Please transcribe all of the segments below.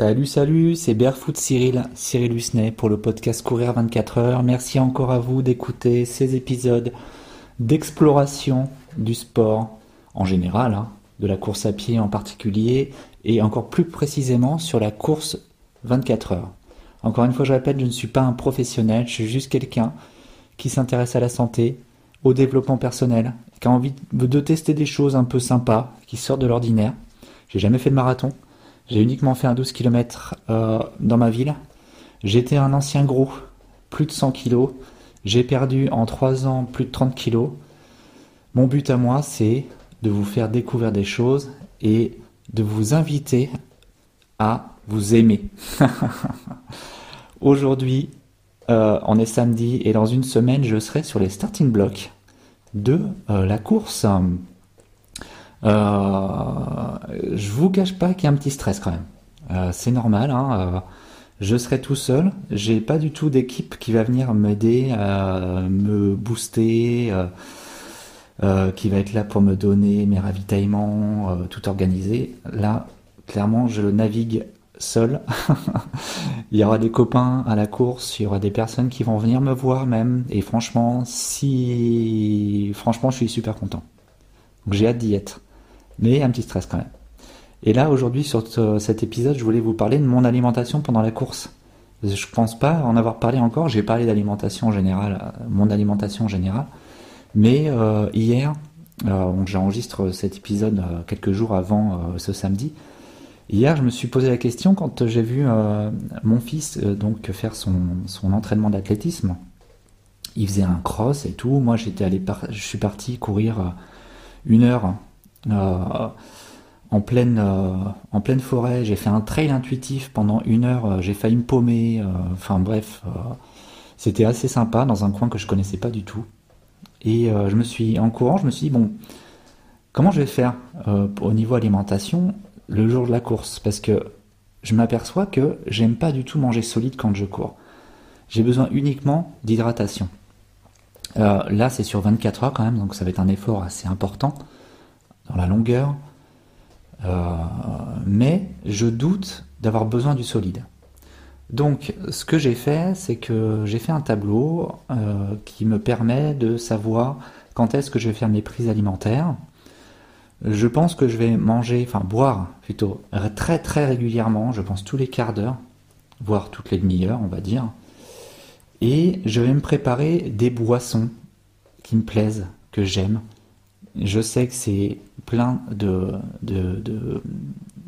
Salut, salut, c'est Barefoot Cyril, Cyril Husney pour le podcast Courir 24 heures. Merci encore à vous d'écouter ces épisodes d'exploration du sport en général, hein, de la course à pied en particulier, et encore plus précisément sur la course 24 heures. Encore une fois, je répète, je ne suis pas un professionnel, je suis juste quelqu'un qui s'intéresse à la santé, au développement personnel, qui a envie de tester des choses un peu sympas, qui sortent de l'ordinaire. J'ai jamais fait de marathon. J'ai uniquement fait un 12 km euh, dans ma ville. J'étais un ancien gros, plus de 100 kg. J'ai perdu en 3 ans plus de 30 kg. Mon but à moi, c'est de vous faire découvrir des choses et de vous inviter à vous aimer. Aujourd'hui, euh, on est samedi et dans une semaine, je serai sur les starting blocks de euh, la course je vous cache pas qu'il y a un petit stress quand même. Euh, c'est normal. Hein, euh, je serai tout seul. J'ai pas du tout d'équipe qui va venir m'aider, me booster, qui va être là pour me donner mes ravitaillements, tout organisé. Là, clairement, je navigue seul. il y aura des copains à la course, il y aura des personnes qui vont venir me voir même. Et franchement, si, franchement, je suis super content. Donc j'ai hâte d'y être mais un petit stress quand même. Et là, aujourd'hui, sur cet épisode, je voulais vous parler de mon alimentation pendant la course. Je pense pas en avoir parlé encore. J'ai parlé d'alimentation générale, euh, mon alimentation générale. Mais euh, hier, euh, j'enregistre cet épisode quelques jours avant ce samedi. Hier, je me suis posé la question quand j'ai vu mon fils donc faire son, son entraînement d'athlétisme. Il faisait un cross et tout. Moi, j'étais allé, je suis parti courir une heure euh, en pleine, euh, en pleine forêt. J'ai fait un trail intuitif pendant une heure. Euh, j'ai failli me paumer. Enfin bref, c'était assez sympa dans un coin que je connaissais pas du tout. Et je me suis, en courant, je me suis dit bon, comment je vais faire au niveau alimentation le jour de la course? Parce que je m'aperçois que j'aime pas du tout manger solide quand je cours. J'ai besoin uniquement d'hydratation. là, c'est sur 24 heures quand même, donc ça va être un effort assez important dans la longueur, euh, mais je doute d'avoir besoin du solide. Donc ce que j'ai fait, c'est que j'ai fait un tableau euh, qui me permet de savoir quand est-ce que je vais faire mes prises alimentaires. Je pense que je vais manger, enfin boire plutôt, très très régulièrement, je pense tous les quarts d'heure, voire toutes les demi-heures, on va dire. Et je vais me préparer des boissons qui me plaisent, que j'aime, je sais que c'est plein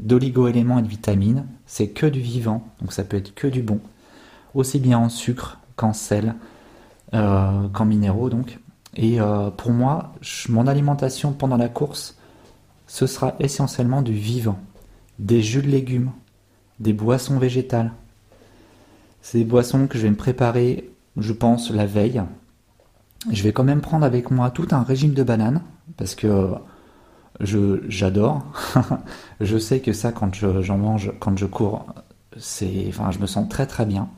d'oligo-éléments et de vitamines. C'est que du vivant, donc ça peut être que du bon. Aussi bien en sucre qu'en sel, euh, qu'en minéraux donc. Et euh, pour moi, mon alimentation pendant la course, ce sera essentiellement du vivant. Des jus de légumes, des boissons végétales. C'est des boissons que je vais me préparer, je pense, la veille. Je vais quand même prendre avec moi tout un régime de bananes, parce que je j'adore. je sais que ça, quand j'en mange, quand je cours, c'est, enfin, je me sens très très bien.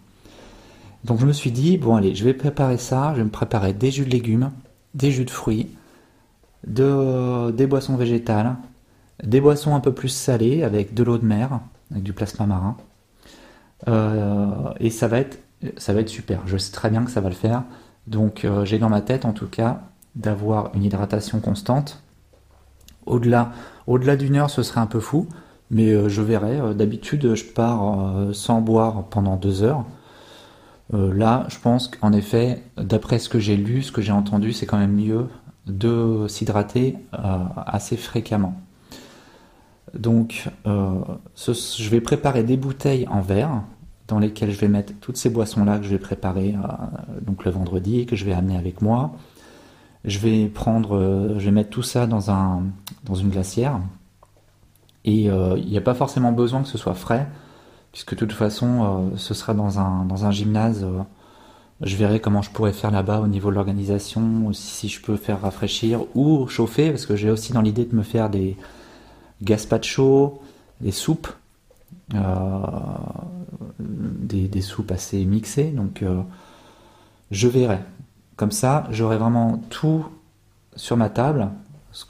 Donc je me suis dit, bon allez, je vais préparer ça, je vais me préparer des jus de légumes, des jus de fruits, de, des boissons végétales, des boissons un peu plus salées avec de l'eau de mer, avec du plasma marin. Euh, et ça va, être, ça va être super, je sais très bien que ça va le faire. Donc euh, j'ai dans ma tête en tout cas d'avoir une hydratation constante. Au-delà, au-delà d'une heure, ce serait un peu fou, mais euh, je verrai. Euh, d'habitude, je pars sans boire pendant deux heures. là, je pense qu'en effet, d'après ce que j'ai lu, ce que j'ai entendu, c'est quand même mieux de s'hydrater assez fréquemment. Donc, je vais préparer des bouteilles en verre dans lesquelles je vais mettre toutes ces boissons-là que je vais préparer donc le vendredi que je vais amener avec moi. Je vais prendre, euh, je vais mettre tout ça dans, un, dans une glacière. Et euh, il n'y a pas forcément besoin que ce soit frais, puisque de toute façon, euh, ce sera dans un, dans un gymnase. je verrai comment je pourrais faire là-bas au niveau de l'organisation, si je peux faire rafraîchir ou chauffer, parce que j'ai aussi dans l'idée de me faire des gazpacho, des soupes, des, soupes assez mixées. Donc, je verrai. Comme ça, j'aurai vraiment tout sur ma table.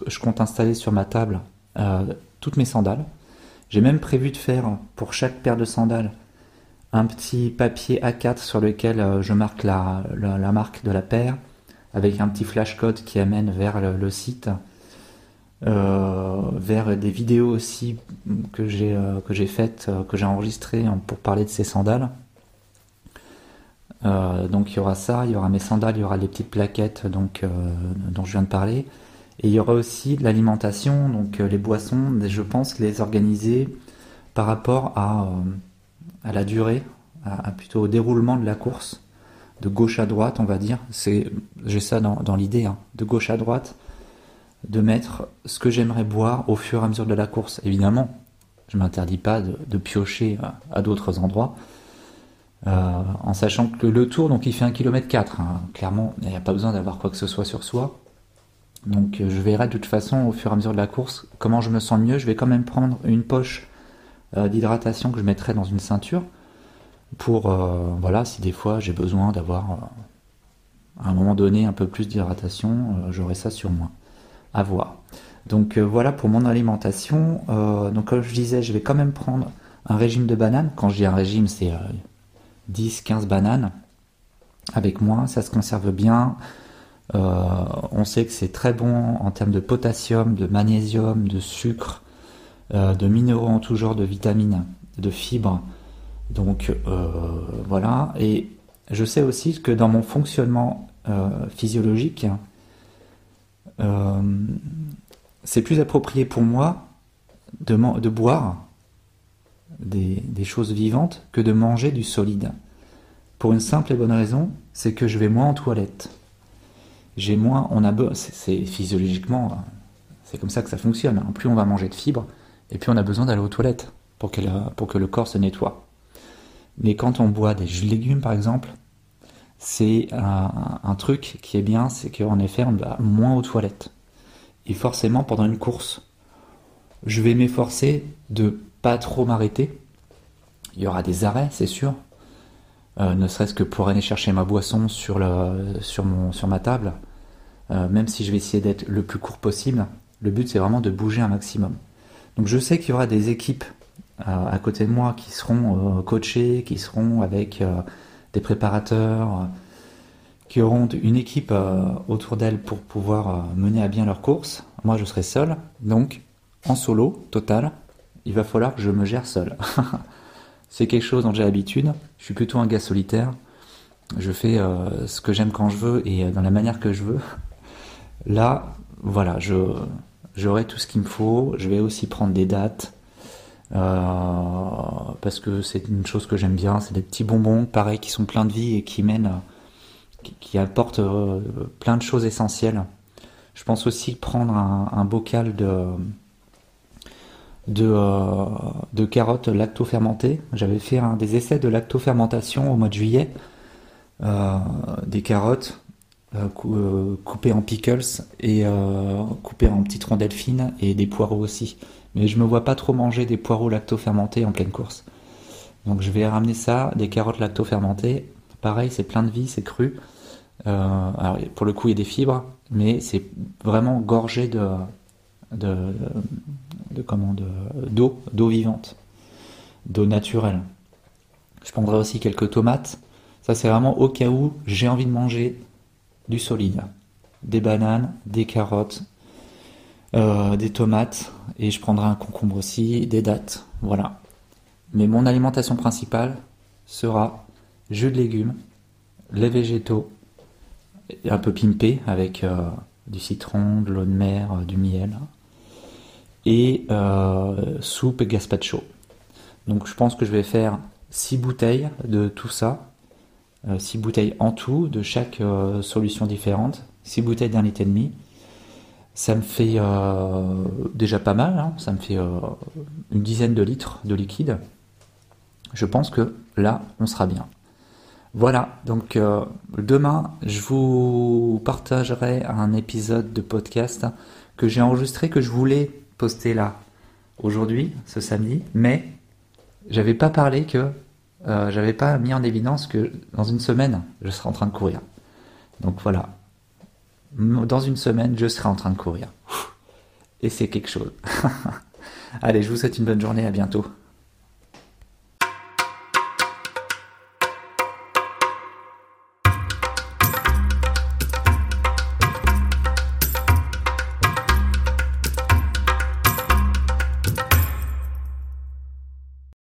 Je compte installer sur ma table euh, toutes mes sandales. J'ai même prévu de faire pour chaque paire de sandales un petit papier A4 sur lequel euh, je marque la, marque de la paire avec un petit flash code qui amène vers le, site, euh, vers des vidéos aussi que j'ai euh, que j'ai faites, que j'ai enregistrées pour parler de ces sandales. donc il y aura ça, il y aura mes sandales, il y aura les petites plaquettes donc dont je viens de parler. Et il y aura aussi l'alimentation, donc les boissons, je pense les organiser par rapport à, à la durée, à, plutôt au déroulement de la course, de gauche à droite, on va dire. J'ai ça dans, l'idée, hein, de gauche à droite, de mettre ce que j'aimerais boire au fur et à mesure de la course. Évidemment, je m'interdis pas de, piocher à, d'autres endroits. Euh, en sachant que le tour, donc il fait 1 km 4. Clairement, il n'y a pas besoin d'avoir quoi que ce soit sur soi. Donc je verrai de toute façon au fur et à mesure de la course comment je me sens mieux. Je vais quand même prendre une poche euh, d'hydratation que je mettrai dans une ceinture pour, euh, voilà, si des fois j'ai besoin d'avoir euh, à un moment donné un peu plus d'hydratation, j'aurai ça sur moi. À voir. Donc voilà pour mon alimentation. donc comme je disais, je vais quand même prendre un régime de bananes. Quand je dis un régime, c'est 10-15 bananes avec moi. Ça se conserve bien. on sait que c'est très bon en termes de potassium, de magnésium, de sucre, euh, de minéraux en tout genre, de vitamines, de fibres. Donc euh, voilà. Et je sais aussi que dans mon fonctionnement euh, c'est plus approprié pour moi de, boire des, choses vivantes que de manger du solide. Pour une simple et bonne raison, c'est que je vais moins en toilette. J'ai moins, on a c'est physiologiquement, c'est comme ça que ça fonctionne. Hein. Plus on va manger de fibres, et puis on a besoin d'aller aux toilettes pour, pour que le corps se nettoie. Mais quand on boit des jus de légumes par exemple, c'est un, truc qui est bien, c'est qu'en effet on va moins aux toilettes. Et forcément pendant une course, je vais m'efforcer de pas trop m'arrêter. Il y aura des arrêts, c'est sûr. Euh, ne serait-ce que pour aller chercher ma boisson sur, sur, mon, sur ma table. Euh, même si je vais essayer d'être le plus court possible, le but c'est vraiment de bouger un maximum. Donc je sais qu'il y aura des équipes euh, à côté de moi qui seront coachées, qui seront avec des préparateurs, qui auront une équipe autour d'elles pour pouvoir mener à bien leur course. Moi je serai seul, donc en solo total, il va falloir que je me gère seul. C'est quelque chose dont j'ai l'habitude. Je suis plutôt un gars solitaire. Je fais ce que j'aime quand je veux et dans la manière que je veux. Là, voilà, j'aurai tout ce qu'il me faut. Je vais aussi prendre des dates. Euh, parce que c'est une chose que j'aime bien, c'est des petits bonbons, pareil, qui sont pleins de vie et qui mènent, qui, apportent euh, plein de choses essentielles. Je pense aussi prendre un, bocal de, de, euh, carottes lacto-fermentées. J'avais fait des essais de lacto-fermentation au mois de juillet. des carottes euh, euh, coupé en pickles et euh, coupé en petites rondelles fines et des poireaux aussi. Mais je me vois pas trop manger des poireaux lacto-fermentés en pleine course. Donc je vais ramener ça, des carottes lacto-fermentées. Pareil, c'est plein de vie, c'est cru. alors pour le coup, il y a des fibres, mais c'est vraiment gorgé de, de, de comment, d'eau, d'eau vivante, d'eau naturelle. Je prendrai aussi quelques tomates. Ça, c'est vraiment au cas où j'ai envie de manger du solide. Des bananes, des carottes, euh, des tomates, et je prendrai un concombre aussi, des dattes. Voilà. Mais mon alimentation principale sera jus de légumes, les végétaux, un peu pimpé avec euh, du citron, de l'eau de mer, euh, du miel, et soupe et gazpacho. Donc je pense que je vais faire 6 bouteilles de tout ça 6 euh, bouteilles en tout de chaque euh, solution différente, 6 bouteilles d'un litre et demi. Ça me fait euh, déjà pas mal, hein. ça me fait une dizaine de litres de liquide. Je pense que là, on sera bien. Voilà, donc demain, je vous partagerai un épisode de podcast que j'ai enregistré, que je voulais poster là aujourd'hui, ce samedi, mais j'avais pas parlé que euh, j'avais pas mis en évidence que dans une semaine, je serai en train de courir. Donc voilà. Dans une semaine, je serai en train de courir. Et c'est quelque chose. Allez, je vous souhaite une bonne journée, à bientôt.